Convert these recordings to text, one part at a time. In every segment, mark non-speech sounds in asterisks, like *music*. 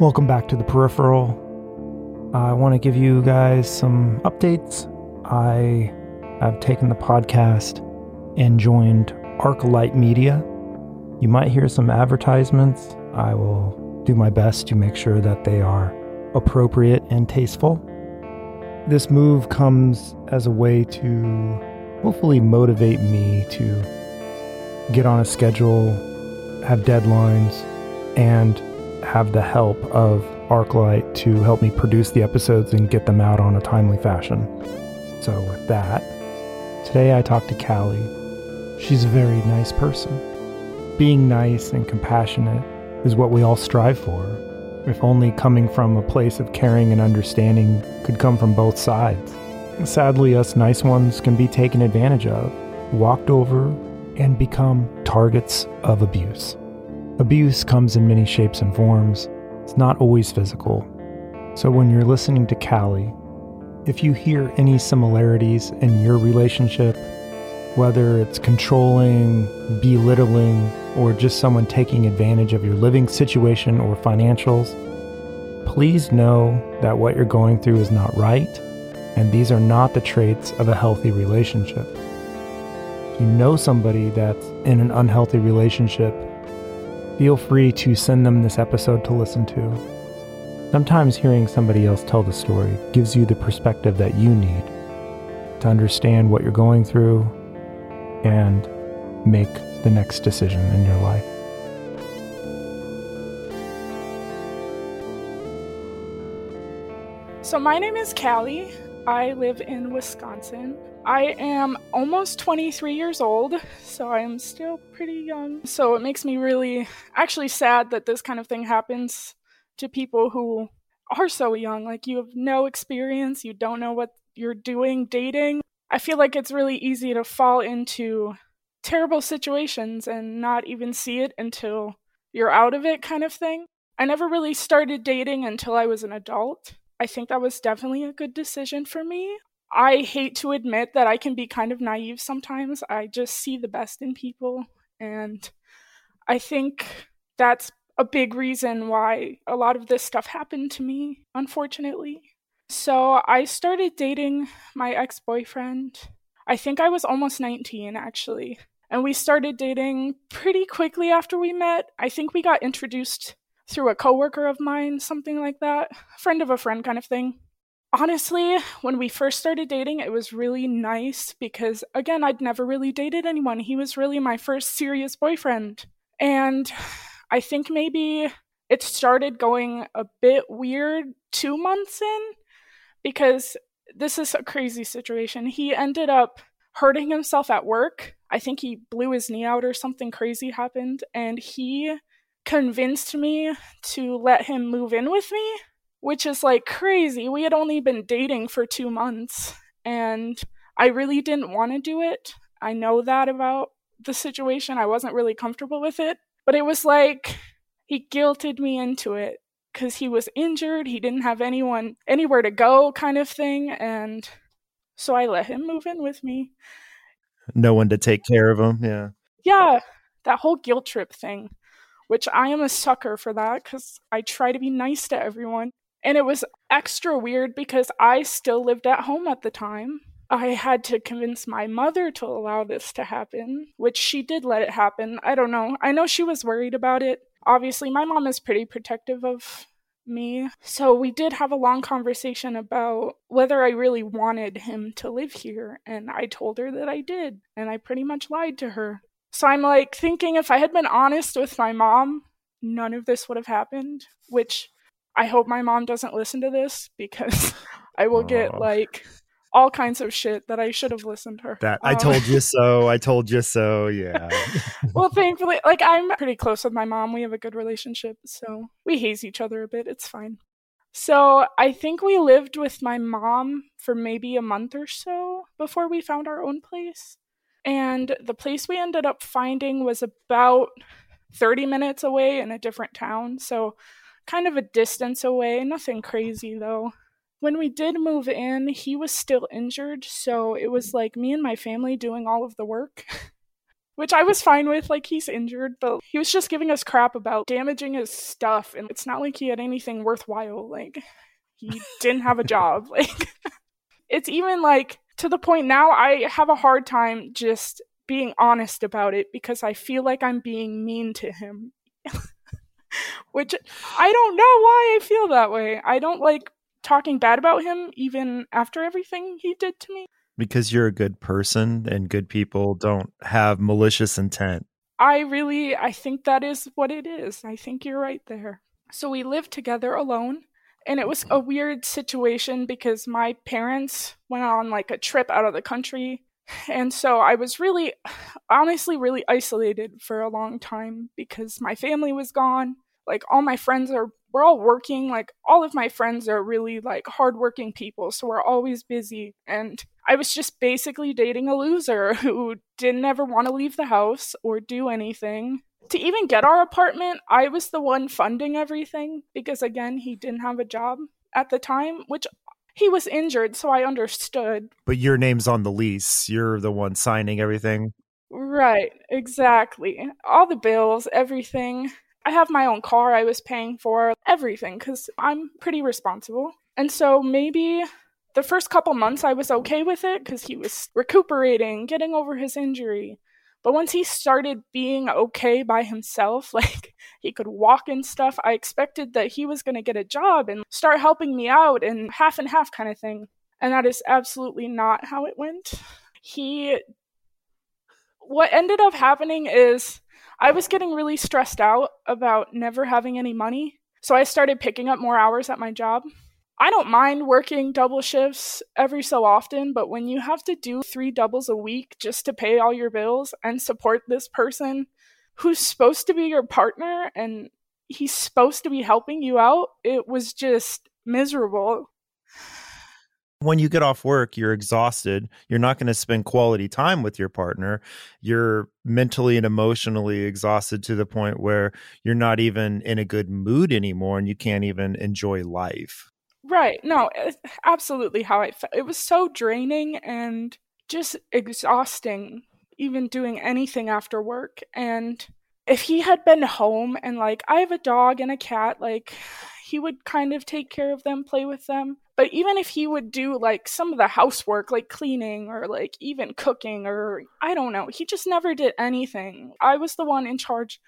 Welcome back to the peripheral. I want to give you guys some updates. I have taken the podcast and joined Arclight Media. You might hear some advertisements. I will do my best to make sure that they are appropriate and tasteful. This move comes as a way to hopefully motivate me to get on a schedule, have deadlines, and have the help of Arclight to help me produce the episodes and get them out on a timely fashion. So, with that, today I talked to Callie. She's a very nice person. Being nice and compassionate is what we all strive for, if only coming from a place of caring and understanding could come from both sides. Sadly, us nice ones can be taken advantage of, walked over, and become targets of abuse. Abuse comes in many shapes and forms. It's not always physical. So when you're listening to Callie, if you hear any similarities in your relationship, whether it's controlling, belittling, or just someone taking advantage of your living situation or financials, please know that what you're going through is not right, and these are not the traits of a healthy relationship. If you know somebody that's in an unhealthy relationship, feel free to send them this episode to listen to. Sometimes hearing somebody else tell the story gives you the perspective that you need to understand what you're going through and make the next decision in your life. So, my name is Callie. I live in Wisconsin. I am almost 23 years old, so I am still pretty young. So it makes me really actually sad that this kind of thing happens to people who are so young. Like, you have no experience, you don't know what you're doing dating. I feel like it's really easy to fall into terrible situations and not even see it until you're out of it, kind of thing. I never really started dating until I was an adult. I think that was definitely a good decision for me. I hate to admit that I can be kind of naive sometimes. I just see the best in people. And I think that's a big reason why a lot of this stuff happened to me, unfortunately. So I started dating my ex boyfriend. I think I was almost 19, actually. And we started dating pretty quickly after we met. I think we got introduced through a coworker of mine, something like that, friend of a friend kind of thing honestly, when we first started dating, it was really nice because, again, I'd never really dated anyone. He was really my first serious boyfriend. And I think maybe it started going a bit weird two months in because this is a crazy situation. He ended up hurting himself at work. I think he blew his knee out or something crazy happened. And he convinced me to let him move in with me which is like crazy. We had only been dating for two months, and I really didn't want to do it. I know that about the situation. I wasn't really comfortable with it, but it was like he guilted me into it because he was injured. He didn't have anyone, anywhere to go, kind of thing. And so I let him move in with me. No one to take care of him. Yeah. Yeah. That whole guilt trip thing, which I am a sucker for that because I try to be nice to everyone. And it was extra weird because I still lived at home at the time. I had to convince my mother to allow this to happen, which she did let it happen. I don't know. I know she was worried about it. Obviously, my mom is pretty protective of me. So we did have a long conversation about whether I really wanted him to live here. And I told her that I did. And I pretty much lied to her. So I'm like thinking if I had been honest with my mom, none of this would have happened, which I hope my mom doesn't listen to this because *laughs* I will get like all kinds of shit that I should have listened to her. That I um, told you *laughs* so. I told you so. Yeah. *laughs* well, thankfully, like I'm pretty close with my mom. We have a good relationship, so we haze each other a bit. It's fine. So I think we lived with my mom for maybe a month or so before we found our own place. And the place we ended up finding was about 30 minutes away in a different town. So kind of a distance away, nothing crazy though. When we did move in, he was still injured, so it was like me and my family doing all of the work, *laughs* which I was fine with. Like, he's injured, but he was just giving us crap about damaging his stuff. And it's not like he had anything worthwhile. Like, he didn't have a job. *laughs* Like, it's even like to the point now I have a hard time just being honest about it because I feel like I'm being mean to him. *laughs* Which I don't know why I feel that way. I don't like talking bad about him even after everything he did to me. Because you're a good person and good people don't have malicious intent. I really I think that is what it is. I think you're right there. So we lived together alone and it was a mm-hmm. weird situation because my parents went on like a trip out of the country and so I was really, honestly, really isolated for a long time because my family was gone. Like all my friends are, we're all working. Like all of my friends are really like hardworking people. So we're always busy. And I was just basically dating a loser who didn't ever want to leave the house or do anything. To even get our apartment, I was the one funding everything because, again, he didn't have a job at the time, which he was injured, so I understood. But your name's on the lease. You're the one signing everything. Right, exactly. All the bills, everything. I have my own car I was paying for, everything, because I'm pretty responsible. And so maybe the first couple months I was okay with it because he was recuperating, getting over his injury. But once he started being okay by himself, *laughs* like he could walk and stuff, I expected that he was going to get a job and start helping me out and half and half kind of thing. And that is absolutely not how it went. He. What ended up happening is I was getting really stressed out about never having any money. So I started picking up more hours at my job. I don't mind working double shifts every so often, but when you have to do three doubles a week just to pay all your bills and support this person who's supposed to be your partner and he's supposed to be helping you out, it was just miserable. When you get off work, you're exhausted. You're not going to spend quality time with your partner. You're mentally and emotionally exhausted to the point where you're not even in a good mood anymore and you can't even enjoy life. Right. No, absolutely how I felt. It was so draining and just exhausting, even doing anything after work. And if he had been home and, like, I have a dog and a cat, like, he would kind of take care of them, play with them. But even if he would do, like, some of the housework, like cleaning or, like, even cooking or I don't know, he just never did anything. I was the one in charge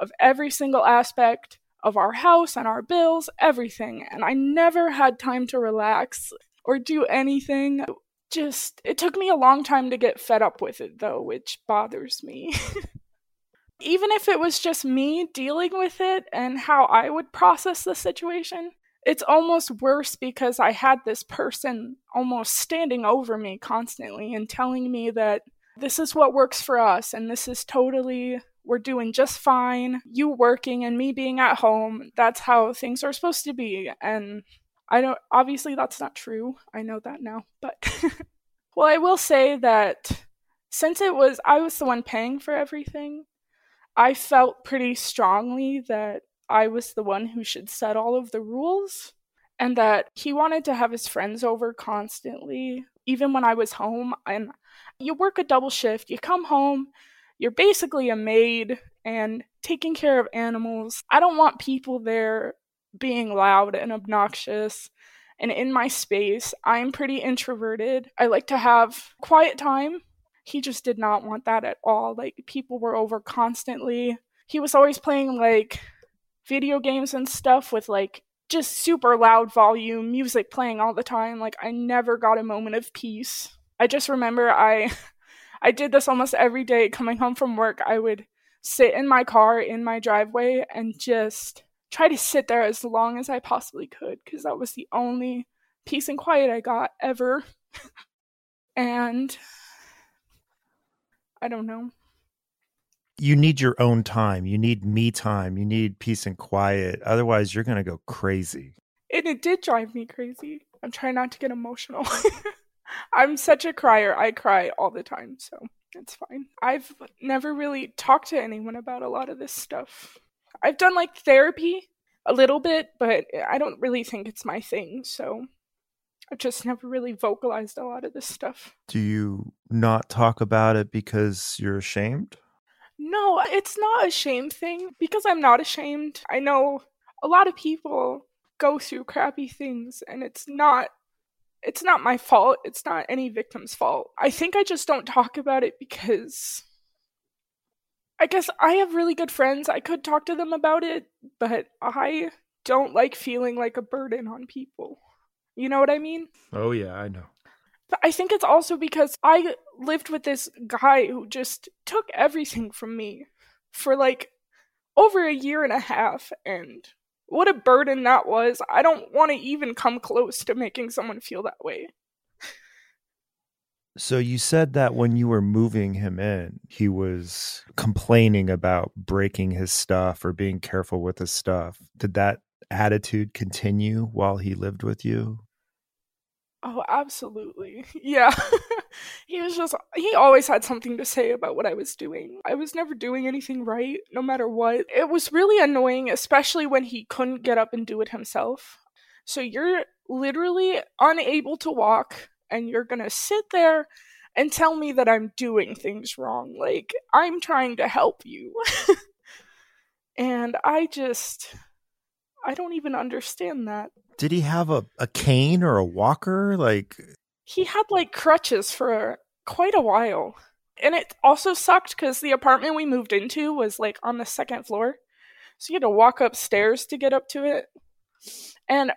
of every single aspect of our house and our bills, everything. And I never had time to relax or do anything. Just, it took me a long time to get fed up with it, though, which bothers me. *laughs* Even if it was just me dealing with it and how I would process the situation, it's almost worse because I had this person almost standing over me constantly and telling me that this is what works for us and this is totally we're doing just fine. You working and me being at home. That's how things are supposed to be. And I don't, obviously, that's not true. I know that now. But, *laughs* well, I will say that since it was, I was the one paying for everything, I felt pretty strongly that I was the one who should set all of the rules and that he wanted to have his friends over constantly, even when I was home. And you work a double shift, you come home, you're basically a maid and taking care of animals. I don't want people there being loud and obnoxious and in my space. I'm pretty introverted. I like to have quiet time. He just did not want that at all. Like, people were over constantly. He was always playing like video games and stuff with like just super loud volume, music playing all the time. Like, I never got a moment of peace. I just remember I *laughs* I did this almost every day coming home from work. I would sit in my car in my driveway and just try to sit there as long as I possibly could because that was the only peace and quiet I got ever. *laughs* and I don't know. You need your own time. You need me time. You need peace and quiet. Otherwise, you're going to go crazy. And it did drive me crazy. I'm trying not to get emotional. *laughs* I'm such a crier. I cry all the time, so it's fine. I've never really talked to anyone about a lot of this stuff. I've done like therapy a little bit, but I don't really think it's my thing, so I've just never really vocalized a lot of this stuff. Do you not talk about it because you're ashamed? No, it's not a shame thing because I'm not ashamed. I know a lot of people go through crappy things and it's not it's not my fault. It's not any victim's fault. I think I just don't talk about it because I guess I have really good friends. I could talk to them about it, but I don't like feeling like a burden on people. You know what I mean? Oh, yeah, I know. But I think it's also because I lived with this guy who just took everything from me for like over a year and a half. And what a burden that was. I don't want to even come close to making someone feel that way. So you said that when you were moving him in, he was complaining about breaking his stuff or being careful with his stuff. Did that attitude continue while he lived with you? Oh, absolutely. *laughs* Yeah. *laughs* he was just, he always had something to say about what I was doing. I was never doing anything right, no matter what. It was really annoying, especially when he couldn't get up and do it himself. So you're literally unable to walk, and you're gonna sit there and tell me that I'm doing things wrong. Like, I'm trying to help you. *laughs* and I just, I don't even understand that. Did he have a, a cane or a walker? Like he had like crutches for quite a while. And it also sucked because the apartment we moved into was like on the second floor. So you had to walk upstairs to get up to it. And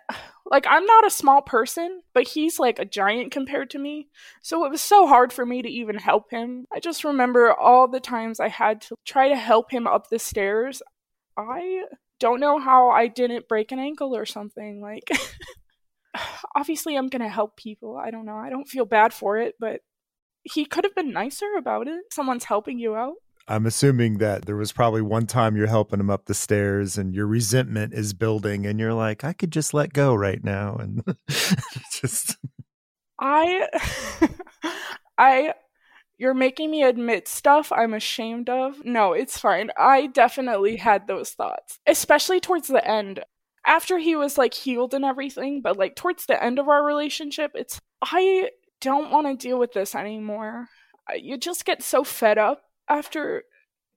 like I'm not a small person, but he's like a giant compared to me. So it was so hard for me to even help him. I just remember all the times I had to try to help him up the stairs. I don't know how I didn't break an ankle or something. Like, *laughs* obviously, I'm gonna help people. I don't know. I don't feel bad for it, but he could have been nicer about it. Someone's helping you out. I'm assuming that there was probably one time you're helping him up the stairs and your resentment is building and you're like, I could just let go right now and *laughs* just I *laughs* I you're making me admit stuff I'm ashamed of. No, it's fine. I definitely had those thoughts, especially towards the end. After he was like healed and everything, but like towards the end of our relationship, it's I don't want to deal with this anymore. You just get so fed up after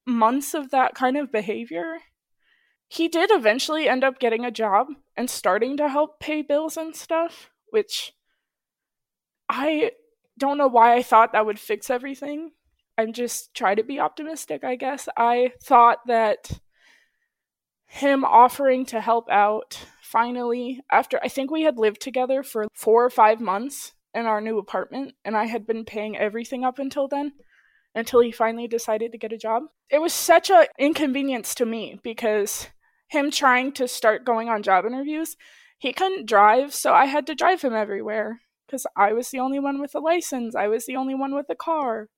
months of that kind of behavior. He did eventually end up getting a job and starting to help pay bills and stuff, which I don't know why I thought that would fix everything. I'm just trying to be optimistic, I guess. I thought that him offering to help out finally, after I think we had lived together for four or five months in our new apartment, and I had been paying everything up until then, until he finally decided to get a job. It was such an inconvenience to me because him trying to start going on job interviews, he couldn't drive, so I had to drive him everywhere because I was the only one with a license. I was the only one with a car.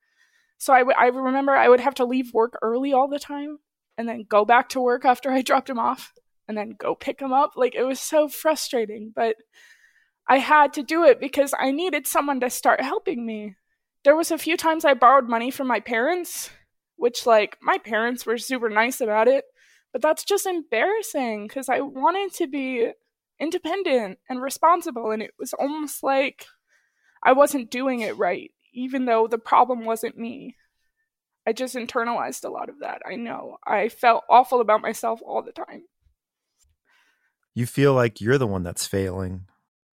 So I, w- I remember I would have to leave work early all the time and then go back to work after I *laughs* dropped him off and then go pick him up. Like it was so frustrating, but I had to do it because I needed someone to start helping me. There was a few times I borrowed money from my parents, which like my parents were super nice about it, but that's just embarrassing cuz I wanted to be independent and responsible and it was almost like I wasn't doing it right even though the problem wasn't me. I just internalized a lot of that. I know. I felt awful about myself all the time. You feel like you're the one that's failing.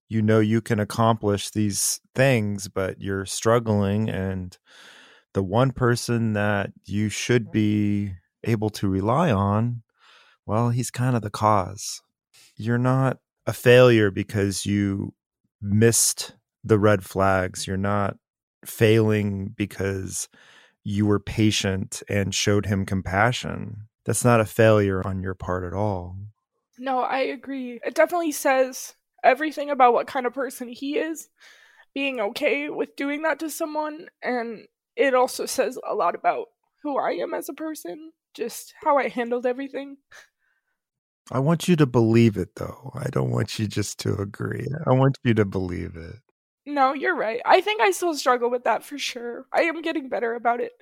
You know you can accomplish these things, but you're struggling and the one person that you should mm-hmm. be able to rely on, well, he's kind of the cause. You're not a failure because you missed the red flags. You're not failing because you were patient and showed him compassion. That's not a failure on your part at all. No, I agree. It definitely says everything about what kind of person he is, being okay with doing that to someone. And it also says a lot about who I am as a person, just how I handled everything. I want you to believe it, though. I don't want you just to agree. I want you to believe it. No, you're right. I think I still struggle with that for sure. I am getting better about it.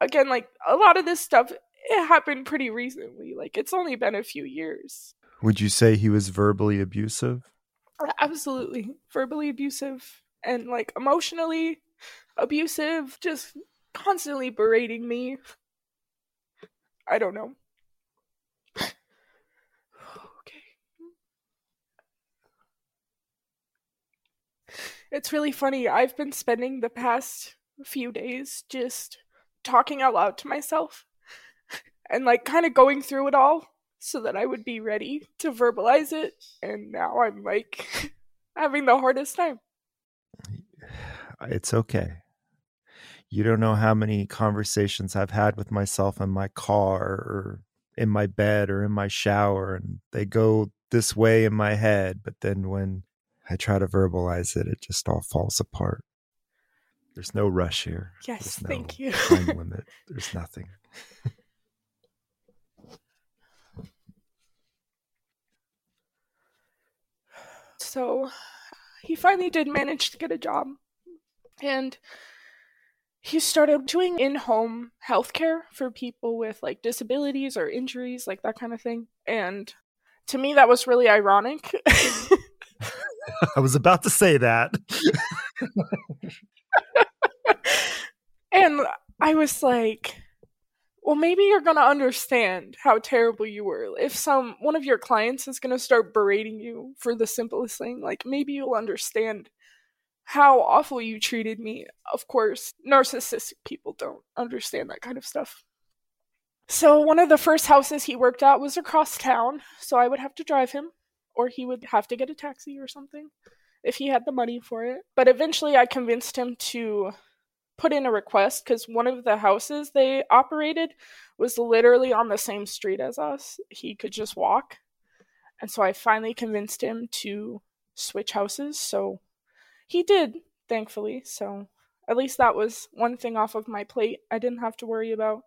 Again, like a lot of this stuff, it happened pretty recently. Like it's only been a few years. Would you say he was verbally abusive? Absolutely. Verbally abusive and like emotionally abusive, just constantly berating me. I don't know. *sighs* okay. It's really funny. I've been spending the past few days just talking out loud to myself and like kind of going through it all so that I would be ready to verbalize it. And now I'm like *laughs* having the hardest time. *sighs* It's okay. You don't know how many conversations I've had with myself in my car or in my bed or in my shower, and they go this way in my head. But then when I try to verbalize it, it just all falls apart. There's no rush here. Yes, no thank you. time *laughs* limit. There's nothing. *laughs* So he finally did manage to get a job. And he started doing in home healthcare for people with like disabilities or injuries, like that kind of thing. And to me, that was really ironic. *laughs* I was about to say that. *laughs* and I was like, well maybe you're going to understand how terrible you were. If some one of your clients is going to start berating you for the simplest thing like maybe you'll understand how awful you treated me. Of course narcissistic people don't understand that kind of stuff. So one of the first houses he worked at was across town so i would have to drive him or he would have to get a taxi or something if he had the money for it. But eventually i convinced him to put in a request because one of the houses they operated was literally on the same street as us. He could just walk. And so I finally convinced him to switch houses. So he did, thankfully. So at least that was one thing off of my plate. I didn't have to worry about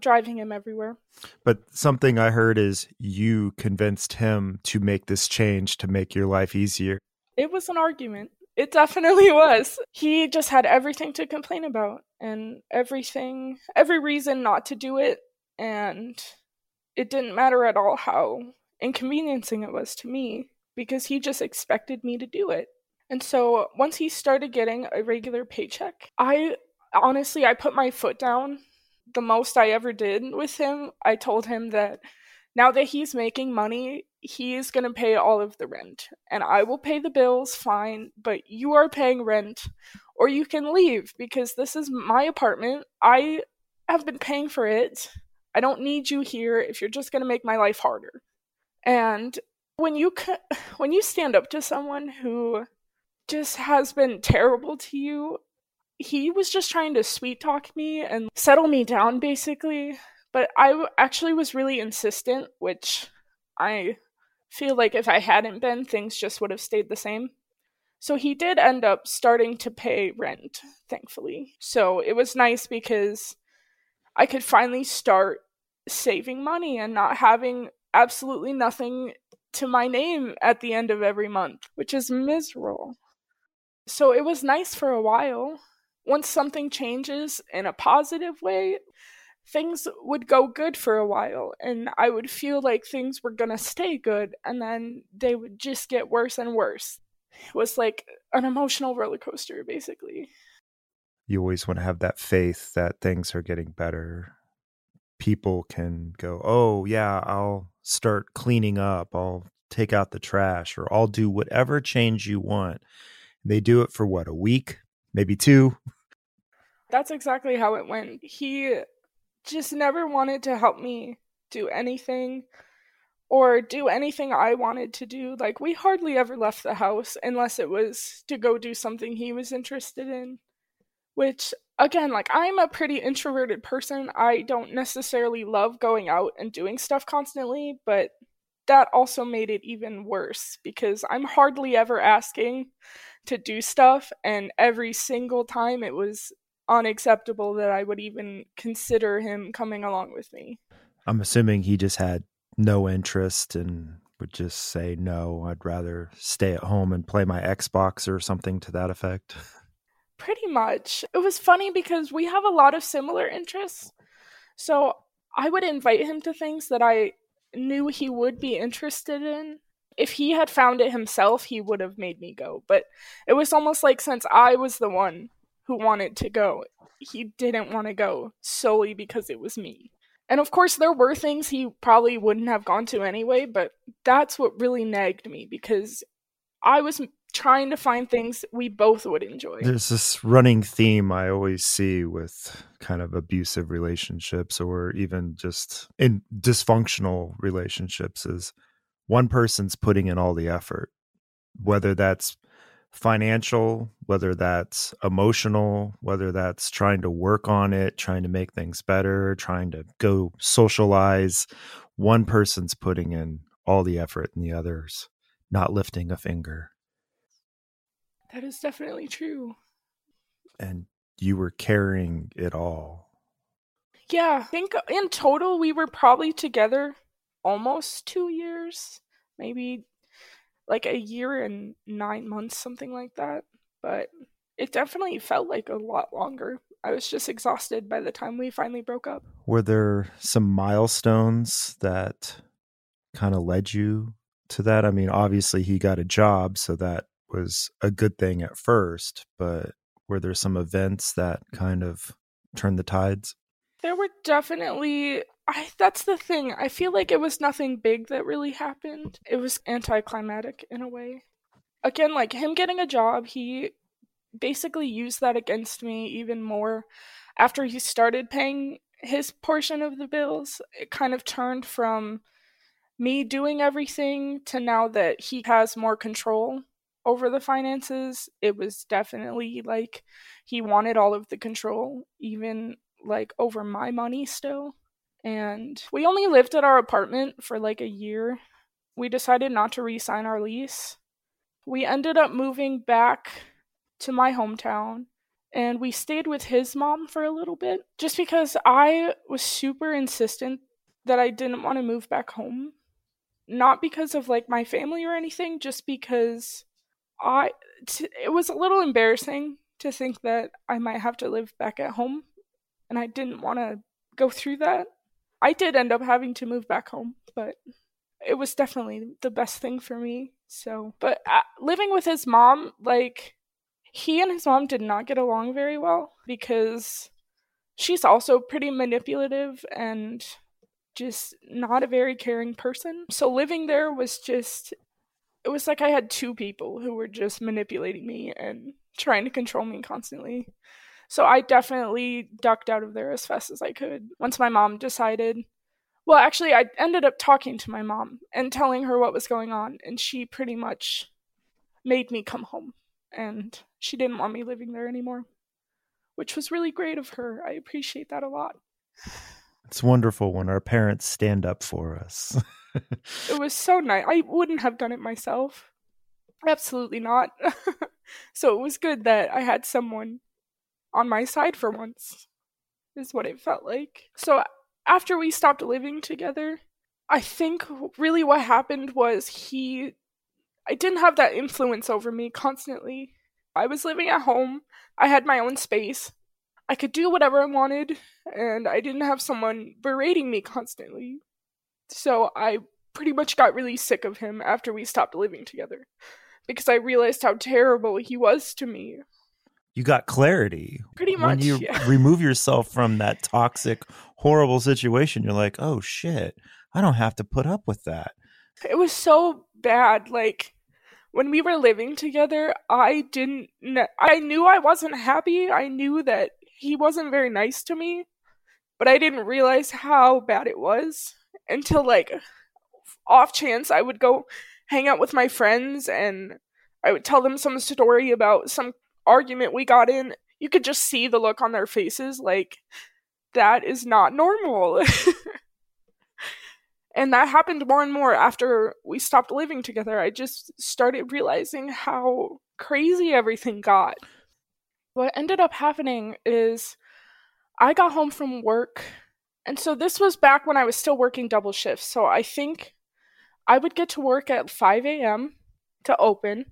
driving him everywhere. But something I heard is you convinced him to make this change to make your life easier. It was an argument. It definitely *laughs* was. He just had everything to complain about and everything, every reason not to do it. And it didn't matter at all how inconveniencing it was to me because he just expected me to do it. And so once he started getting a regular paycheck, I honestly, I put my foot down the most I ever did with him. I told him that now that he's making money, he's going to pay all of the rent and I will pay the bills, fine, but you are paying rent or you can leave because this is my apartment. I have been paying for it. I don't need you here if you're just going to make my life harder. And when you *sighs* when you stand up to someone who just has been terrible to you, he was just trying to sweet talk me and settle me down basically. But I actually was really insistent, which I feel like if I hadn't been, things just would have stayed the same. So he did end up starting to pay rent, thankfully. So it was nice because I could finally start saving money and not having absolutely nothing to my name at the end of every month, which is miserable. So it was nice for a while. Once something changes in a positive way, things would go good for a while and I would feel like things were to stay good and then they would just get worse and worse. It was like an emotional roller coaster basically. You always want to have that faith that things are getting better. People can go, "Oh, yeah, I'll start cleaning up. I'll take out the trash or I'll do whatever change you want." They do it for what, a week, maybe two. That's exactly how it went. He just never wanted to help me do anything or do anything I wanted to do. Like, we hardly ever left the house unless it was to go do something he was interested in. Which, again, like, I'm a pretty introverted person. I don't necessarily love going out and doing stuff constantly, but that also made it even worse because I'm hardly ever asking to do stuff, and every single time it was unacceptable that I would even consider him coming along with me. I'm assuming he just had no interest and would just say no, I'd rather stay at home and play my Xbox or something to that effect. Pretty much. It was funny because we have a lot of similar interests. So I would invite him to things that I knew he would be interested in. If he had found it himself, he would have made me go. But it was almost like since I was the one who wanted to go. He didn't want to go solely because it was me. And of course, there were things he probably wouldn't have gone to anyway, but that's what really nagged me because I was trying to find things we both would enjoy. There's this running theme I always see with kind of abusive relationships or even just in dysfunctional relationships is one person's putting in all the effort, whether that's financial, whether that's emotional, whether that's trying to work on it, trying to make things better, trying to go socialize. One person's putting in all the effort and the others not lifting a finger. That is definitely true. And you were carrying it all. Yeah, I think in total we were probably together almost two years, maybe like a year and nine months, something like that. But it definitely felt like a lot longer. I was just exhausted by the time we finally broke up. Were there some milestones that kind of led you to that? I mean, obviously he got a job, so that was a good thing at first, but were there some events that kind of turned the tides? There were definitely I that's the thing. I feel like it was nothing big that really happened. It was anticlimactic in a way. Again, like him getting a job, he basically used that against me even more after he started paying his portion of the bills. It kind of turned from me doing everything to now that he has more control over the finances, it was definitely like he wanted all of the control, even like over my money still. And we only lived at our apartment for like a year. We decided not to re sign our lease. We ended up moving back to my hometown and we stayed with his mom for a little bit just because I was super insistent that I didn't want to move back home not because of like my family or anything, just because I t- it was a little embarrassing to think that I might have to live back at home, and I didn't want to go through that. I did end up having to move back home, but it was definitely the best thing for me. So, but uh, living with his mom, like he and his mom did not get along very well because she's also pretty manipulative and just not a very caring person. So living there was just it was like I had two people who were just manipulating me and trying to control me constantly. So I definitely ducked out of there as fast as I could. Once my mom decided, well, actually, I ended up talking to my mom and telling her what was going on, and she pretty much made me come home. And she didn't want me living there anymore, which was really great of her. I appreciate that a lot. It's wonderful when our parents stand up for us. *laughs* it was so nice. I wouldn't have done it myself. Absolutely not. *laughs* so it was good that I had someone on my side for once, is what it felt like. So after we stopped living together, I think really what happened was he. I didn't have that influence over me constantly. I was living at home, I had my own space, I could do whatever I wanted, and I didn't have someone berating me constantly. So I pretty much got really sick of him after we stopped living together because I realized how terrible he was to me. You got clarity. Pretty much. When you yeah. *laughs* remove yourself from that toxic, horrible situation, you're like, oh shit, I don't have to put up with that. It was so bad. Like, when we were living together, I didn't. Kn- I knew I wasn't happy. I knew that he wasn't very nice to me, but I didn't realize how bad it was until like off chance I would go hang out with my friends and I would tell them some story about some argument we got in. You could just see the look on their faces like that is not normal. *laughs* and that happened more and more after we stopped living together. I just started realizing how crazy everything got. What ended up happening is I got home from work. And so this was back when I was still working double shifts. So I think I would get to work at 5 a.m. to open.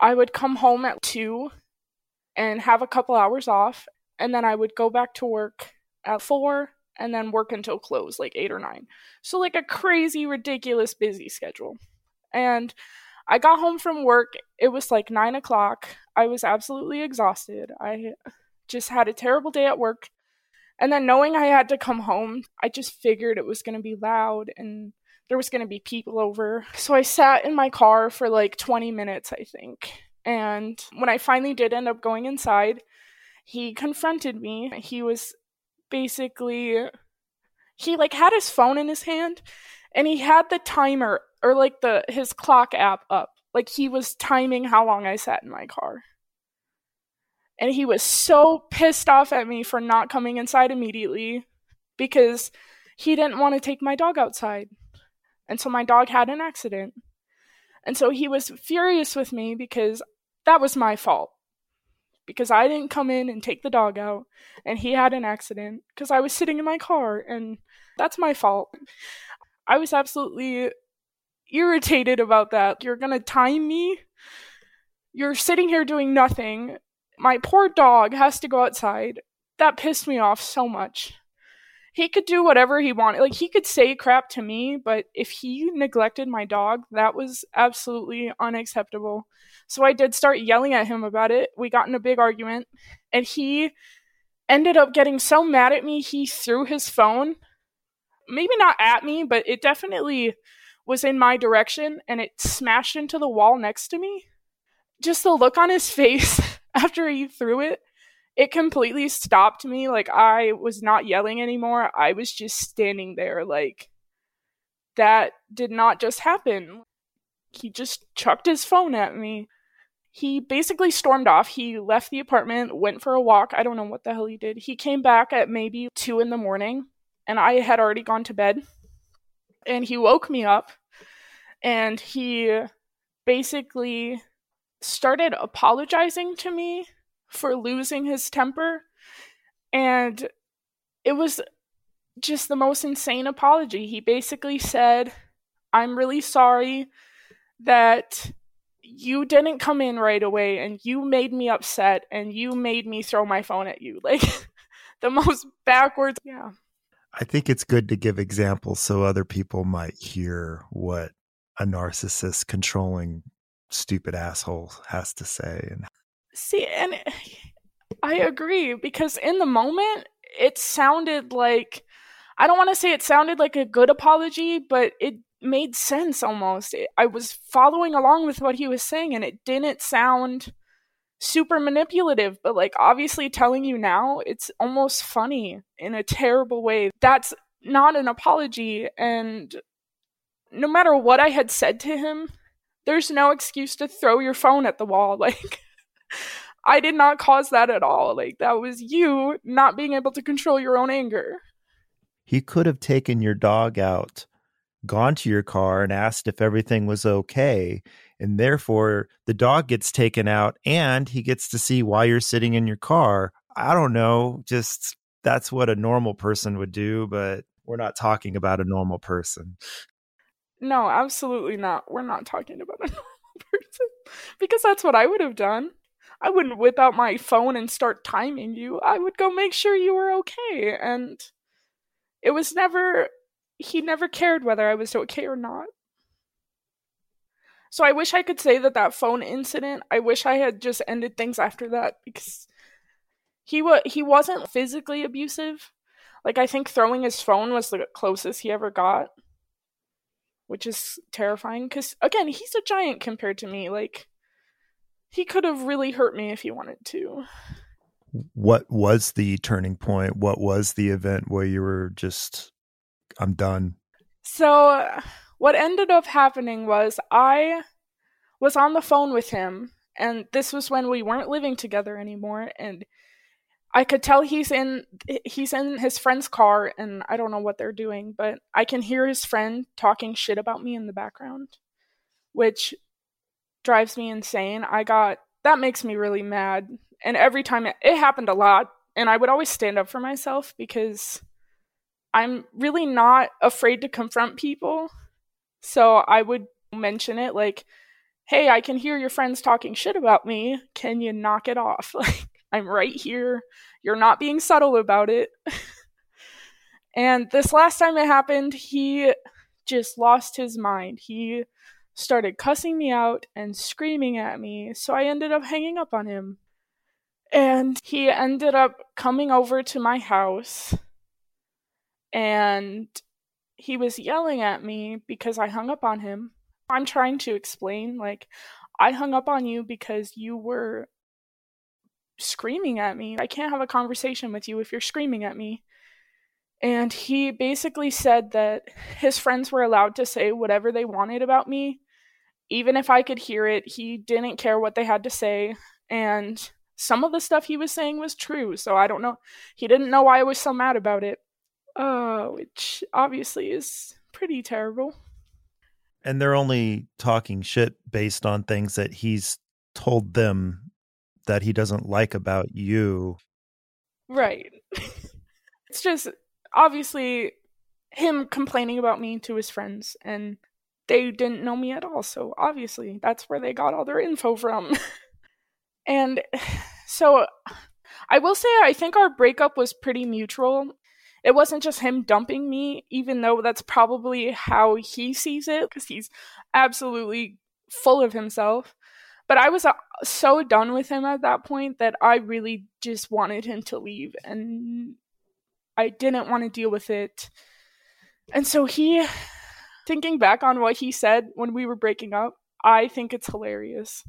I would come home at 2 and have a couple hours off. And then I would go back to work at 4 and then work until close, like 8 or 9. So, like a crazy, ridiculous busy schedule. And I got home from work. It was like 9 o'clock. I was absolutely exhausted. I just had a terrible day at work. And then knowing I had to come home, I just figured it was going to be loud and there was going to be people over. So I sat in my car for like 20 minutes, I think. And when I finally did end up going inside, he confronted me. He was basically he like had his phone in his hand and he had the timer or like the his clock app up. Like he was timing how long I sat in my car. And he was so pissed off at me for not coming inside immediately because he didn't want to take my dog outside. And so my dog had an accident. And so he was furious with me because that was my fault. Because I didn't come in and take the dog out and he had an accident because I was sitting in my car and that's my fault. I was absolutely irritated about that. You're to time me? You're sitting here doing nothing. My poor dog has to go outside. That pissed me off so much he could do whatever he wanted. Like he could say crap to me, but if he neglected my dog, that was absolutely unacceptable. So I did start yelling at him about it. We got in a big argument, and he ended up getting so mad at me he threw his phone. Maybe not at me, but it definitely was in my direction and it smashed into the wall next to me. Just the look on his *laughs* face after he threw it it completely stopped me. Like I was not yelling anymore. I was just standing there like that did not just happen. He just chucked his phone at me. He basically stormed off. He left the apartment, went for a walk. I don't know what the hell he did. He came back at maybe two in the morning, and I had already gone to bed. And he woke me up, and he basically started apologizing to me for losing his temper. And it was just the most insane apology. He basically said, I'm really sorry that you didn't come in right away and you made me upset and you made me throw my phone at you. *laughs* Like the most backwards. Yeah. I think it's good to give examples so other people might hear what a narcissist controlling stupid asshole has to say and See, and I agree because in the moment it sounded like I don't want to say it sounded like a good apology, but it made sense almost. It, I was following along with what he was saying and it didn't sound super manipulative, but like obviously telling you now, it's almost funny in a terrible way. That's not an apology and no matter what I had said to him, there's no excuse to throw your phone at the wall *laughs* like I did not cause that at all. Like that was you not being able to control your own anger. He could have taken your dog out, gone to your car and asked if everything was okay, and therefore the dog gets taken out and he gets to see why you're sitting in your car. I don't know, just that's what a normal person would do, but we're not talking about a normal person. No, absolutely not. We're not talking about a *laughs* normal person because that's what I would have done. I wouldn't whip out my phone and start timing you. I would go make sure you were okay. And it was never, he never cared whether I was okay or not. So I wish I could say that that phone incident, I wish I had just ended things after that because he was he wasn't physically abusive. Like I think throwing his phone was the closest he ever got, which is terrifying cuz again, he's a giant compared to me. Like he could have really hurt me if he wanted to. What was the turning point? What was the event where you were just, I'm done? So, what ended up happening was I was on the phone with him, and this was when we weren't living together anymore, and I could tell he's in he's in his friend's car and I don't know what they're doing, but I can hear his friend talking shit about me in the background, which drives me insane. I got that makes me really mad. And every time it, it happened a lot, and I would always stand up for myself because I'm really not afraid to confront people. So I would mention it like, "Hey, I can hear your friends talking shit about me. Can you knock it off?" *laughs* Like, I'm right here. You're not being subtle about it. *laughs* and this last time it happened, he just lost his mind. He started cussing me out and screaming at me, so I ended up hanging up on him. And he ended up coming over to my house and he was yelling at me because I hung up on him. I'm trying to explain, like, I hung up on you because you were screaming at me. I can't have a conversation with you if you're screaming at me. And he basically said that his friends were allowed to say whatever they wanted about me. Even if I could hear it, he didn't care what they had to say. And some of the stuff he was saying was true. So I don't know. He didn't know why I was so mad about it. Uh, which obviously is pretty terrible. And they're only talking shit based on things that he's told them that he doesn't like about you. Right. *laughs* it's just obviously him complaining about me to his friends and they didn't know me at all. So obviously that's where they got all their info from. *laughs* and *sighs* so I will say I think our breakup was pretty mutual it wasn't just him dumping me, even though that's probably how he sees it, because he's absolutely full of himself. But I was uh, so done with him at that point that I really just wanted him to leave, and I didn't want to deal with it. And so he, thinking back on what he said when we were breaking up, I think it's hilarious,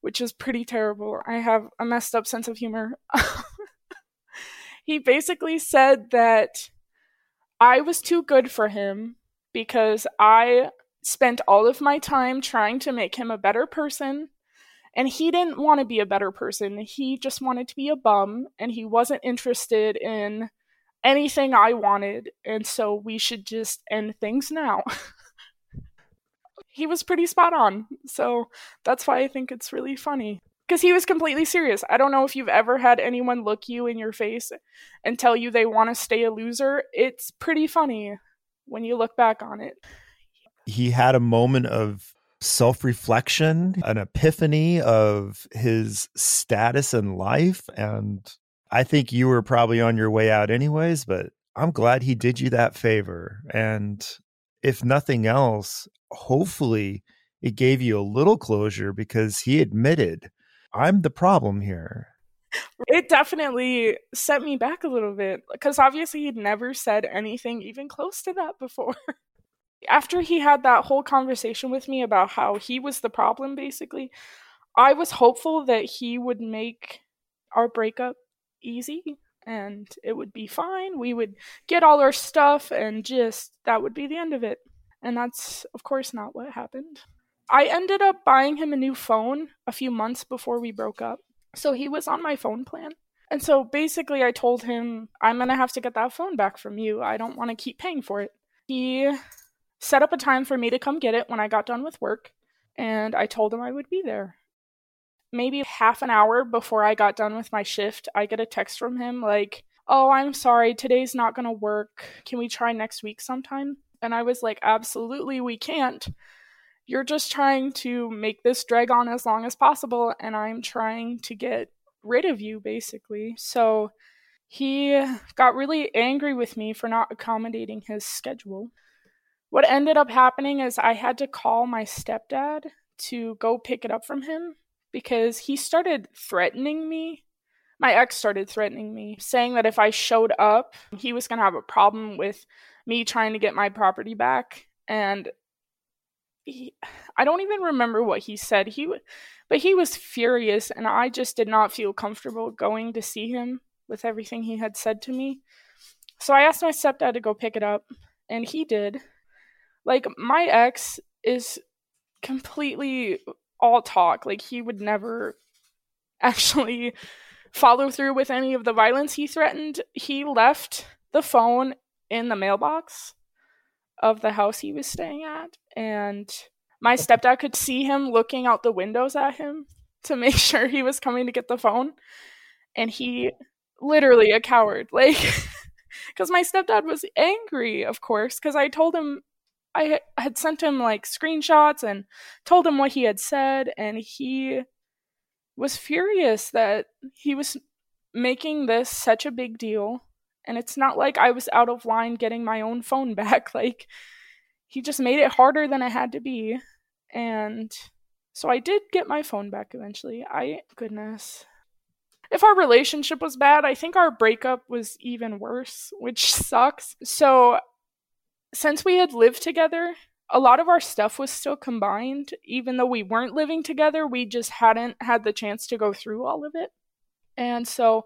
which is pretty terrible. I have a messed up sense of humor. *laughs* he basically said that I was too good for him because I spent all of my time trying to make him a better person. And he didn't want to be a better person. He just wanted to be a bum and he wasn't interested in anything I wanted. And so we should just end things now. *laughs* he was pretty spot on. So that's why I think it's really funny because he was completely serious. I don't know if you've ever had anyone look you in your face and tell you they want to stay a loser. It's pretty funny when you look back on it. He had a moment of self reflection, an epiphany of his status in life. And I think you were probably on your way out, anyways, but I'm glad he did you that favor. And if nothing else, hopefully it gave you a little closure because he admitted I'm the problem here. It definitely set me back a little bit because obviously he'd never said anything even close to that before. *laughs* After he had that whole conversation with me about how he was the problem, basically, I was hopeful that he would make our breakup easy and it would be fine. We would get all our stuff and just that would be the end of it. And that's, of course, not what happened. I ended up buying him a new phone a few months before we broke up. So he was on my phone plan. And so basically, I told him, I'm going to have to get that phone back from you. I don't want to keep paying for it. He set up a time for me to come get it when I got done with work, and I told him I would be there. Maybe half an hour before I got done with my shift, I get a text from him like, Oh, I'm sorry, today's not going to work. Can we try next week sometime? And I was like, Absolutely, we can't you're just trying to make this drag on as long as possible, and I'm trying to get rid of you, basically. So he got really angry with me for not accommodating his schedule. What ended up happening is I had to call my stepdad to go pick it up from him because he started threatening me. My ex started threatening me, saying that if I showed up, he was going to have a problem with me trying to get my property back. And he, I don't even remember what he said. He, but he was furious, and I just did not feel comfortable going to see him with everything he had said to me. So I asked my stepdad to go pick it up, and he did. Like my ex is completely all talk. Like he would never actually follow through with any of the violence he threatened. He left the phone in the mailbox of the house he was staying at and my stepdad could see him looking out the windows at him to make *laughs* sure he was coming to get the phone and he literally a coward like *laughs* because my stepdad was angry of course because i told him i had sent him like screenshots and told him what he had said and he was furious that he was making this such a big deal and it's not like i was out of line getting my own phone *laughs* back like he just made it harder than it had to be. And so I did get my phone back eventually. I, goodness. if our relationship was bad, I think our breakup was even worse, which *laughs* sucks. So, since we had lived together, a lot of our stuff was still combined. Even though we weren't living together, we just hadn't had the chance to go through all of it. And so,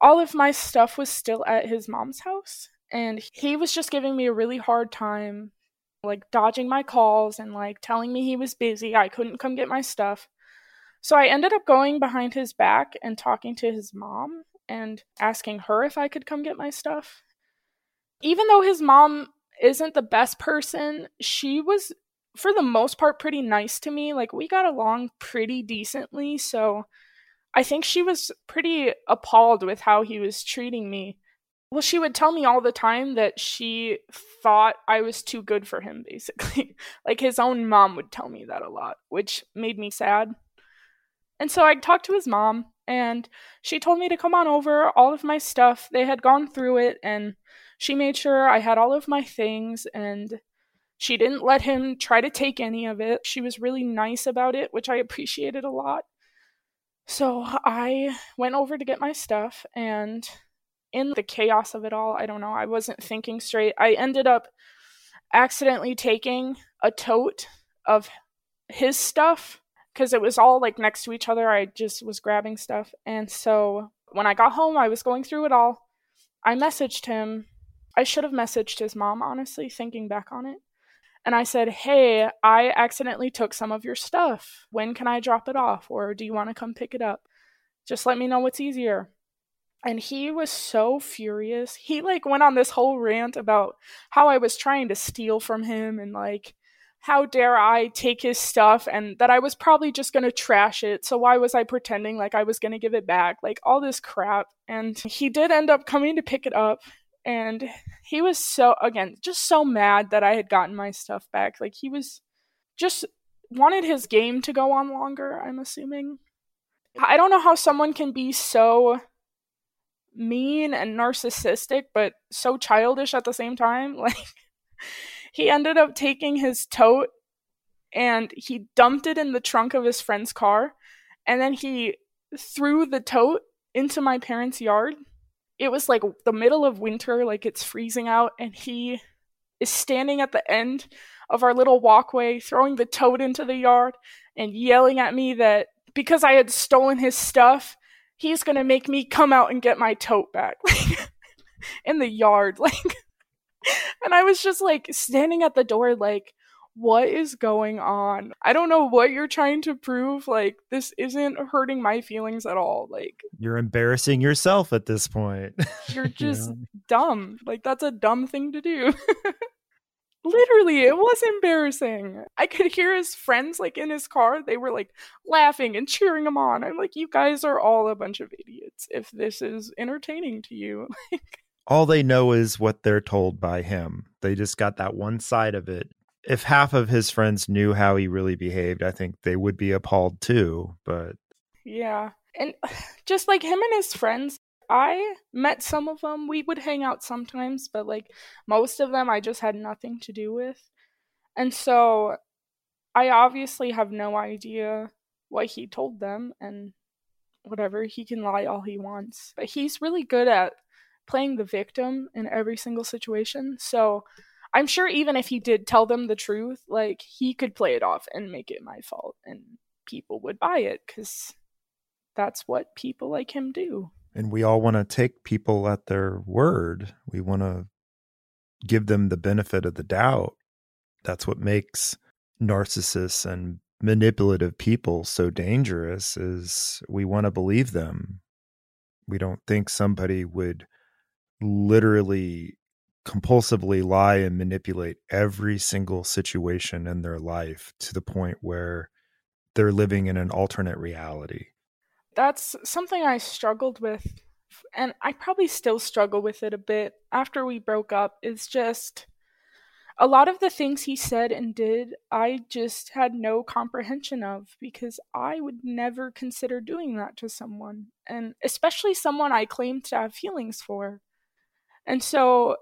all of my stuff was still at his mom's house. And he was just giving me a really hard time, like dodging my calls and like telling me he was busy. I couldn't come get my stuff. So I ended up going behind his back and talking to his mom and asking her if I could come get my stuff. Even though his mom isn't the best person, she was, for the most part, pretty nice to me. Like, we got along pretty decently. So I think she was pretty appalled with how he was treating me. Well, she would tell me all the time that she thought I was too good for him, basically. *laughs* like, his own mom would tell me that a lot, which made me sad and so I talked to his mom, and she told me to come on over, all of my stuff. They had gone through it, and she made sure I had all of my things, and she didn't let him try to take any of it. She was really nice about it, which I appreciated a lot. So I went over to get my stuff, and in the chaos of it all, I don't know, I wasn't thinking straight. I ended up accidentally taking a tote of his stuff because it was all like next to each other. I just was grabbing stuff. And so when I got home, I was going through it all. I messaged him. I should have messaged his mom, honestly, thinking back on it. And I said, Hey, I accidentally took some of your stuff. When can I drop it off? Or do you want to come pick it up? Just let me know what's easier. And he was so furious. He like went on this whole rant about how I was trying to steal from him and like how dare I take his stuff and that I was probably just going to trash it. So why was I pretending like I was going to give it back? Like all this crap. And he did end up coming to pick it up. And he was so, again, just so mad that I had gotten my stuff back. Like he was just wanted his game to go on longer, I'm assuming. I don't know how someone can be so mean and narcissistic, but so childish at the same time. *laughs* Like, he ended up taking his tote and he dumped it in the trunk of his friend's car and then he threw the tote into my parents' yard. It was like the middle of winter, like it's freezing out, and he is standing at the end of our little walkway, throwing the tote into the yard and yelling at me that because I had stolen his stuff, he's gonna make me come out and get my tote back. *laughs* in the yard. Like *laughs* and I was just like standing at the door, like, what is going on? I don't know what you're trying to prove. Like, this isn't hurting my feelings at all. Like, you're embarrassing yourself at this point. *laughs* You're just yeah. dumb. Like, that's a dumb thing to do. *laughs* Literally, it was embarrassing. I could hear his friends, like, in his car. They were, like, laughing and cheering him on. I'm like, you guys are all a bunch of idiots if this is entertaining to you. *laughs* all they know is what they're told by him. They just got that one side of it. If half of his friends knew how he really behaved, I think they would be appalled too. But yeah. And *sighs* just like him and his friends, I met some of them. We would hang out sometimes, but like most of them, I just had nothing to do with. And so I obviously have no idea what he told them and whatever. He can lie all he wants. But he's really good at playing the victim in every single situation. So I'm sure even if he did tell them the truth, like he could play it off and make it my fault and people would buy it cuz that's what people like him do. And we all want to take people at their word. We want to give them the benefit of the doubt. That's what makes narcissists and manipulative people so dangerous is we want to believe them. We don't think somebody would literally compulsively lie and manipulate every single situation in their life to the point where they're living in an alternate reality. That's something I struggled with and I probably still struggle with it a bit after we broke up is just a lot of the things he said and did I just had no comprehension of because I would never consider doing that to someone and especially someone I claimed to have feelings for. And so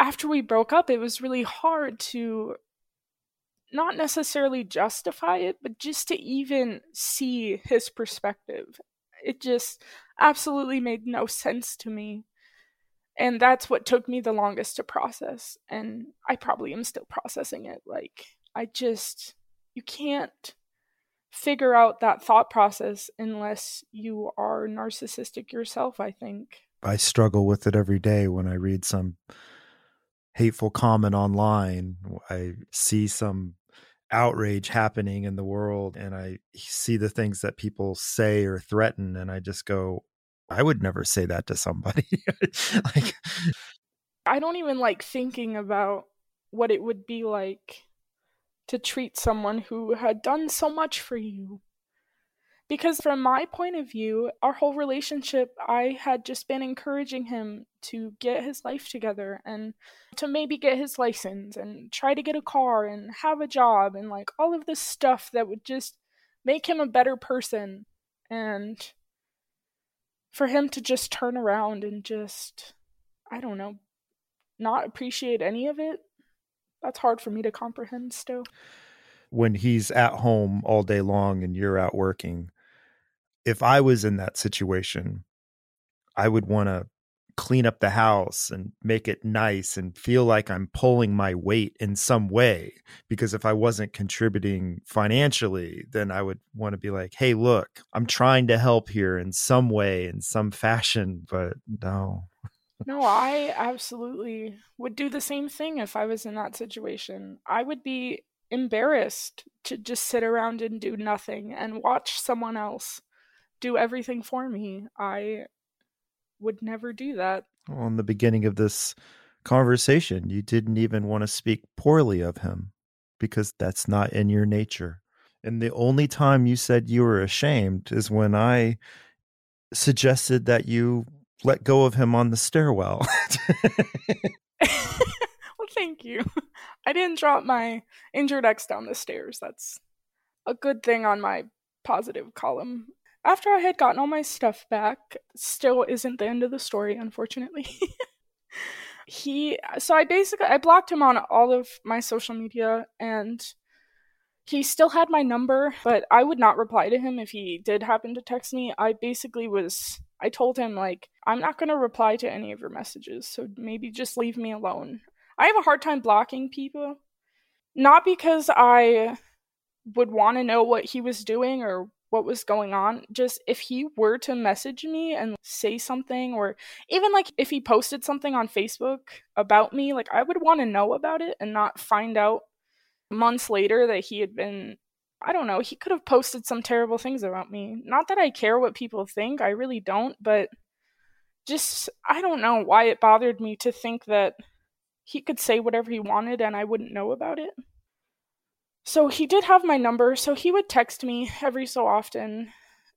after we broke up, it was really hard to not necessarily justify it, but just to even see his perspective. it just absolutely made no sense to me. And that's what took me the longest to process. And I probably am still processing it. Like, I just, you can't figure out that thought process unless you are narcissistic yourself, I think. I struggle with it every day when I read some hateful comment online. I see some outrage happening in the world and I see the things that people say or threaten and I just go I would never say that to somebody. *laughs* like I don't even like thinking about what it would be like to treat someone who had done so much for you. Because from my point of view, our whole relationship, I had just been encouraging him to get his life together and to maybe get his license and try to get a car and have a job and like all of this stuff that would just make him a better person. And for him to just turn around and just, I don't know, not appreciate any of it, that's hard for me to comprehend still. When he's at home all day long and you're out working, if I was in that situation, I would want to clean up the house and make it nice and feel like I'm pulling my weight in some way. Because if I wasn't contributing financially, then I would want to be like, hey, look, I'm trying to help here in some way, in some fashion. But no. No, I absolutely would do the same thing if I was in that situation. I would be embarrassed to just sit around and do nothing and watch someone else do everything for me. I would never do that. Well, in the beginning of this conversation, you didn't even want to speak poorly of him because that's not in your nature. And the only time you said you were ashamed is when I suggested that you let go of him on the stairwell. *laughs* *laughs* well, thank you. *laughs* I didn't drop my injured ex down the stairs. That's a good thing on my positive column. After I had gotten all my stuff back, still isn't the end of the story, unfortunately. *laughs* he so I basically I blocked him on all of my social media and he still had my number, but I would not reply to him if he did happen to text me. I basically was I told him like I'm not going to reply to any of your messages, so maybe just leave me alone. I have a hard time blocking people. Not because I would want to know what he was doing or what was going on. Just if he were to message me and say something, or even like if he posted something on Facebook about me, like I would want to know about it and not find out months later that he had been. I don't know, he could have posted some terrible things about me. Not that I care what people think, I really don't, but just, I don't know why it bothered me to think that he could say whatever he wanted and I wouldn't know about it. So he did have my number, so he would text me every so often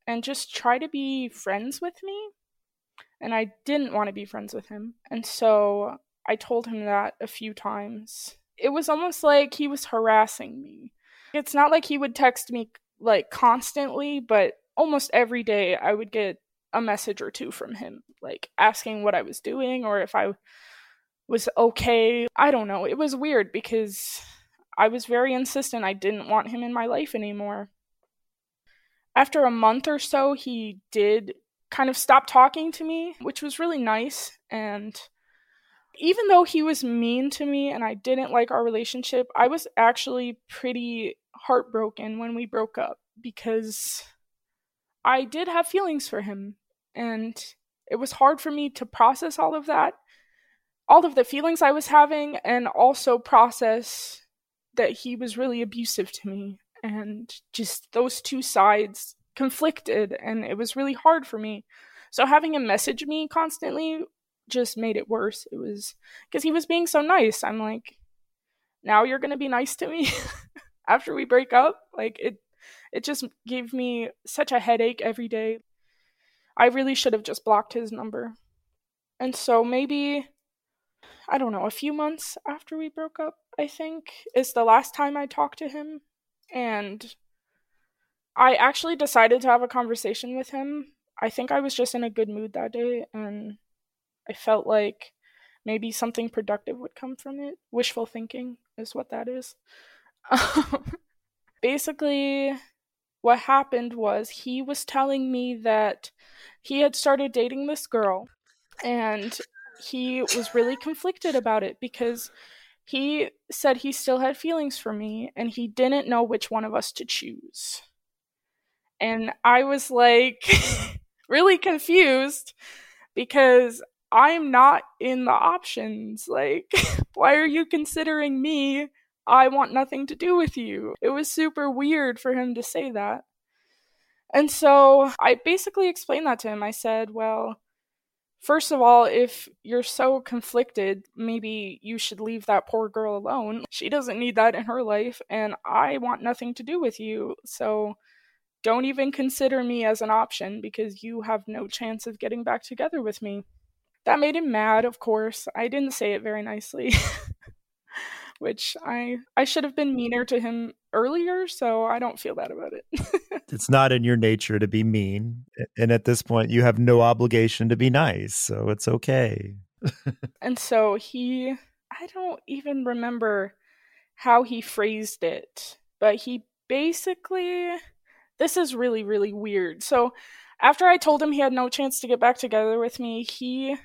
and just try to be friends with me. And I didn't want to be friends with him. And so I told him that a few times. It was almost like he was harassing me. It's not like he would text me like constantly, but almost every day I would get a message or two from him, like asking what I was doing or if I was okay. I don't know. It was weird because I was very insistent I didn't want him in my life anymore. After a month or so, he did kind of stop talking to me, which was really nice. And even though he was mean to me and I didn't like our relationship, I was actually pretty heartbroken when we broke up because I did have feelings for him. And it was hard for me to process all of that, all of the feelings I was having, and also process that he was really abusive to me. And just those two sides conflicted and it was really hard for me. So having him message me constantly just made it worse. It was because he was being so nice. I'm like now you're gonna be nice to me *laughs* after we break up? Like it it just gave me such a headache every day. I really should have just blocked his number. And so maybe i don't know a few months after we broke up I think, is the last time I talked to him. And I actually decided to have a conversation with him. I think I was just in a good mood that day, and I felt like maybe something productive would come from it. Wishful thinking is what that is. *laughs* Basically, what happened was he was telling me that he had started dating this girl and he was really conflicted about it because he said he still had feelings for me and he didn't know which one of us to choose. And I was like *laughs* really confused because I'm not in the options. Like, *laughs* why are you considering me? I want nothing to do with you. It was super weird for him to say that. And so I basically explained that to him. I said, well, first of all, if you're so conflicted, maybe you should leave that poor girl alone. She doesn't need that in her life, and I want nothing to do with you. So don't even consider me as an option because you have no chance of getting back together with me. That made him mad, of course. I didn't say it very nicely. *laughs* Which I I should have been meaner to him earlier, so I don't feel bad about it. *laughs* it's not in your nature to be mean, and at this point you have no obligation to be nice, so it's okay. *laughs* and so he I don't even remember how he phrased it, but he basically this is really really weird. So after I told him he had no chance to get back together with me, he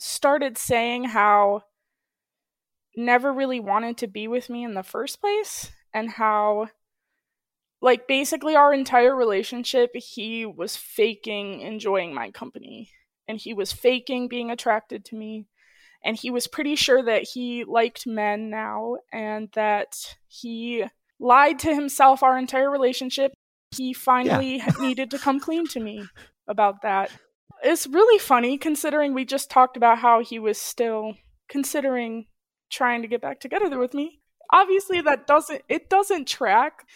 started saying how never really wanted to be with me in the first place and how like basically our entire relationship he was faking enjoying my company and he was faking being attracted to me. And he was pretty sure that he liked men now and that he lied to himself our entire relationship. He finally yeah. needed to come clean to me *laughs* about that. It's really funny considering we just talked about how he was still considering trying to get back together with me. Obviously that doesn't it doesn't track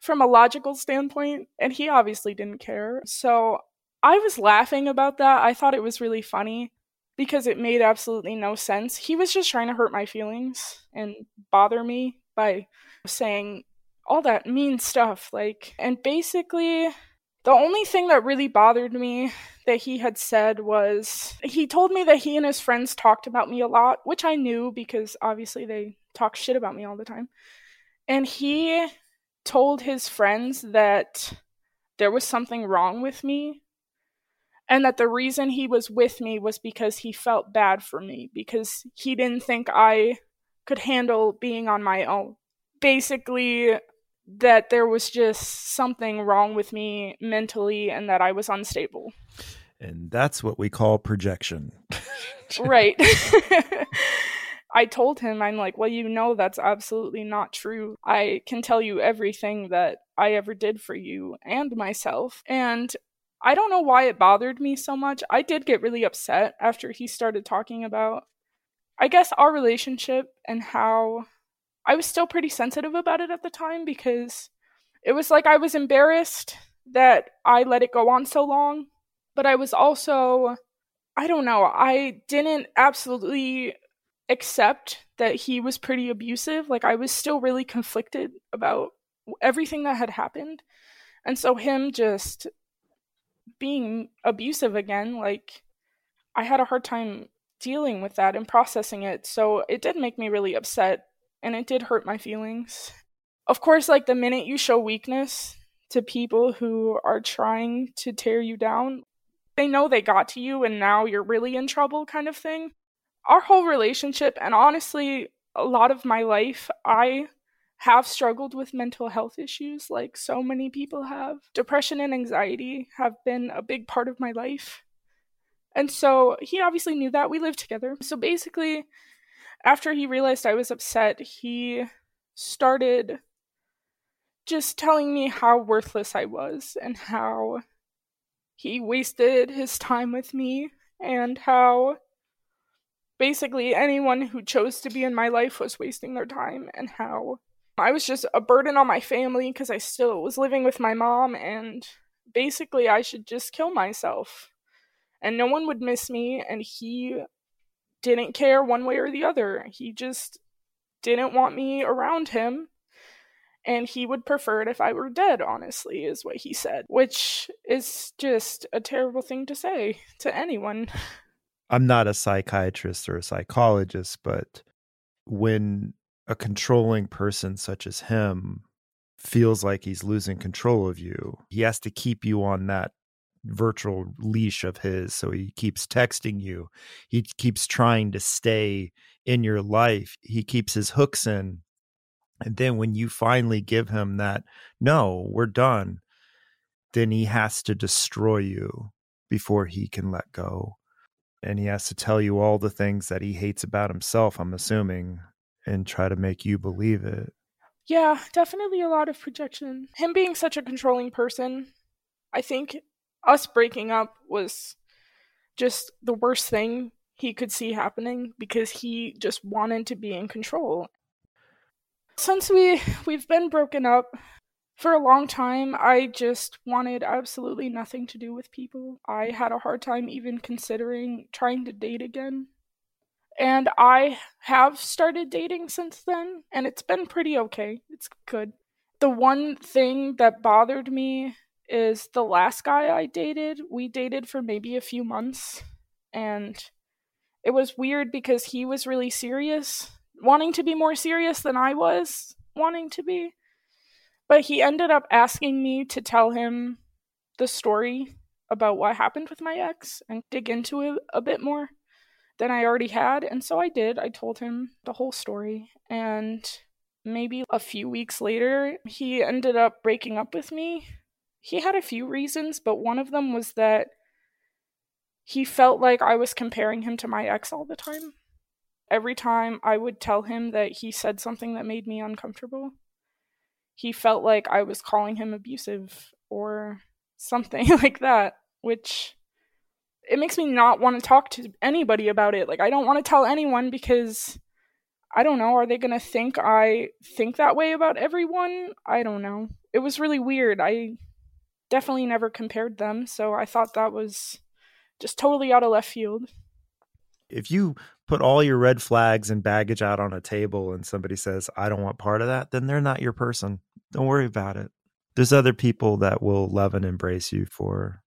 from a logical standpoint and he obviously didn't care. So I was laughing about that. I thought it was really funny because it made absolutely no sense. He was just trying to hurt my feelings and bother me by saying all that mean stuff like and basically the only thing that really bothered me that he had said was he told me that he and his friends talked about me a lot, which I knew because obviously they talk shit about me all the time. And he told his friends that there was something wrong with me and that the reason he was with me was because he felt bad for me because he didn't think I could handle being on my own. Basically, that there was just something wrong with me mentally and that I was unstable. And that's what we call projection. *laughs* right. *laughs* I told him, I'm like, well, you know, that's absolutely not true. I can tell you everything that I ever did for you and myself. And I don't know why it bothered me so much. I did get really upset after he started talking about, I guess, our relationship and how I was still pretty sensitive about it at the time because it was like I was embarrassed that I let it go on so long, but I was also I don't know, I didn't absolutely accept that he was pretty abusive. Like I was still really conflicted about everything that had happened. And so him just being abusive again, like I had a hard time dealing with that and processing it. So it did make me really upset and it did hurt my feelings. Of course, like the minute you show weakness to people who are trying to tear you down, they know they got to you and now you're really in trouble, kind of thing. Our whole relationship, and honestly, a lot of my life, I have struggled with mental health issues like so many people have. Depression and anxiety have been a big part of my life. And so he obviously knew that. We lived together. So basically, after he realized I was upset, he started just telling me how worthless I was and how he wasted his time with me and how basically anyone who chose to be in my life was wasting their time and how I was just a burden on my family because I still was living with my mom and basically I should just kill myself. And no one would miss me and he didn't care one way or the other. He just didn't want me around him. And he would prefer it if I were dead, honestly, is what he said, which is just a terrible thing to say to anyone. *laughs* I'm not a psychiatrist or a psychologist, but when a controlling person such as him feels like he's losing control of you. He has to keep you on that virtual leash of his. So he keeps texting you. He keeps trying to stay in your life. He keeps his hooks in. And then when you finally give him that, no, we're done, then he has to destroy you before he can let go. And he has to tell you all the things that he hates about himself, I'm assuming, and try to make you believe it. Yeah, definitely a lot of projection. Him being such a controlling person, I think us breaking up was just the worst thing he could see happening because he just wanted to be in control. Since we we've been broken up for a long time, I just wanted absolutely nothing to do with people. I had a hard time even considering trying to date again. And I have started dating since then, and it's been pretty okay. It's good. The one thing that bothered me is the last guy I dated. We dated for maybe a few months, and it was weird because he was really serious, wanting to be more serious than I was wanting to be. But he ended up asking me to tell him the story about what happened with my ex and dig into it a bit more than I already had. And so I did. I told him the whole story. And maybe a few weeks later, he ended up breaking up with me he had a few reasons, but one of them was that he felt like I was comparing him to my ex all the time. Every time I would tell him that he said something that made me uncomfortable, he felt like I was calling him abusive or something *laughs* like that, which it makes me not want to talk to anybody about it. Like, I don't want to tell anyone because I don't know. Are they going to think I think that way about everyone? I don't know. It was really weird. I definitely never compared them, so I thought that was just totally out of left field. If you put all your red flags and baggage out on a table and somebody says, I don't want part of that, then they're not your person. Don't worry about it. There's other people that will love and embrace you for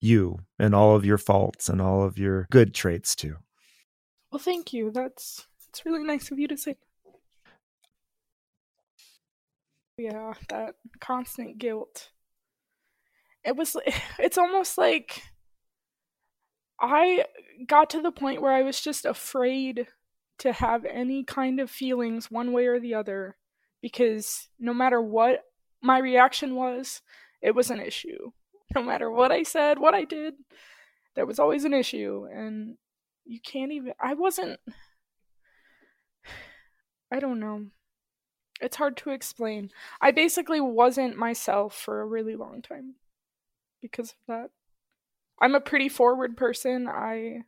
you and all of your faults and all of your good traits too. Well, thank you. That's it's really nice of you to say. Yeah, that constant guilt it was *laughs* it's almost like I got to the point where I was just afraid to have any kind of feelings one way or the other because no matter what my reaction was, it was an issue. No matter what I said, what I did, there was always an issue and you can't even I wasn't I don't know. It's hard to explain. I basically wasn't myself for a really long time because of that. I'm a pretty forward person. I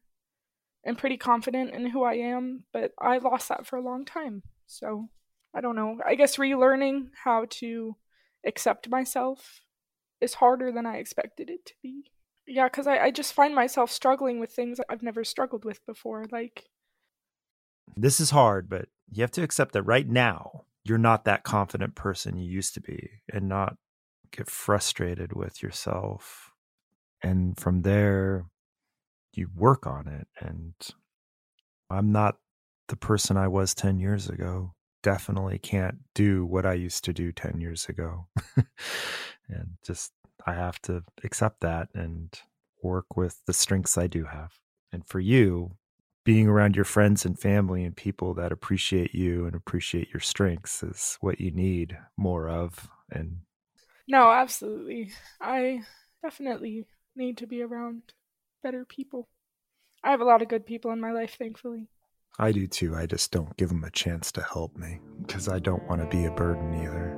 am pretty confident in who I am, but I lost that for a long time. So I don't know. I guess relearning how to accept myself is harder than I expected it to be. Yeah, because I, I just find myself struggling with things I've never struggled with before. Like, this is hard, but you have to accept that right now, you're not that confident person you used to be and not get frustrated with yourself. And from there, you work on it. And I'm not the person I was 10 years ago. Definitely can't do what I used to do 10 years ago. *laughs* and just, I have to accept that and work with the strengths I do have. And for you, being around your friends and family and people that appreciate you and appreciate your strengths is what you need more of. And no, absolutely. I definitely need to be around better people. I have a lot of good people in my life, thankfully. I do too. I just don't give them a chance to help me because I don't want to be a burden either.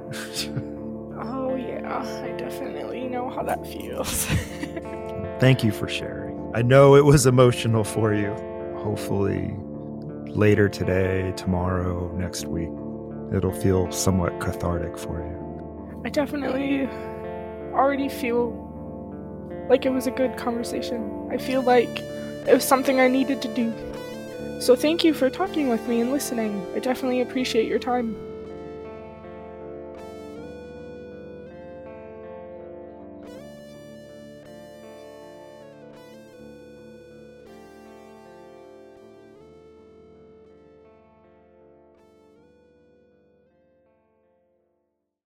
*laughs* oh, yeah. I definitely know how that feels. *laughs* Thank you for sharing. I know it was emotional for you. Hopefully, later today, tomorrow, next week, it'll feel somewhat cathartic for you. I definitely already feel like it was a good conversation. I feel like it was something I needed to do. So thank you for talking with me and listening. I definitely appreciate your time.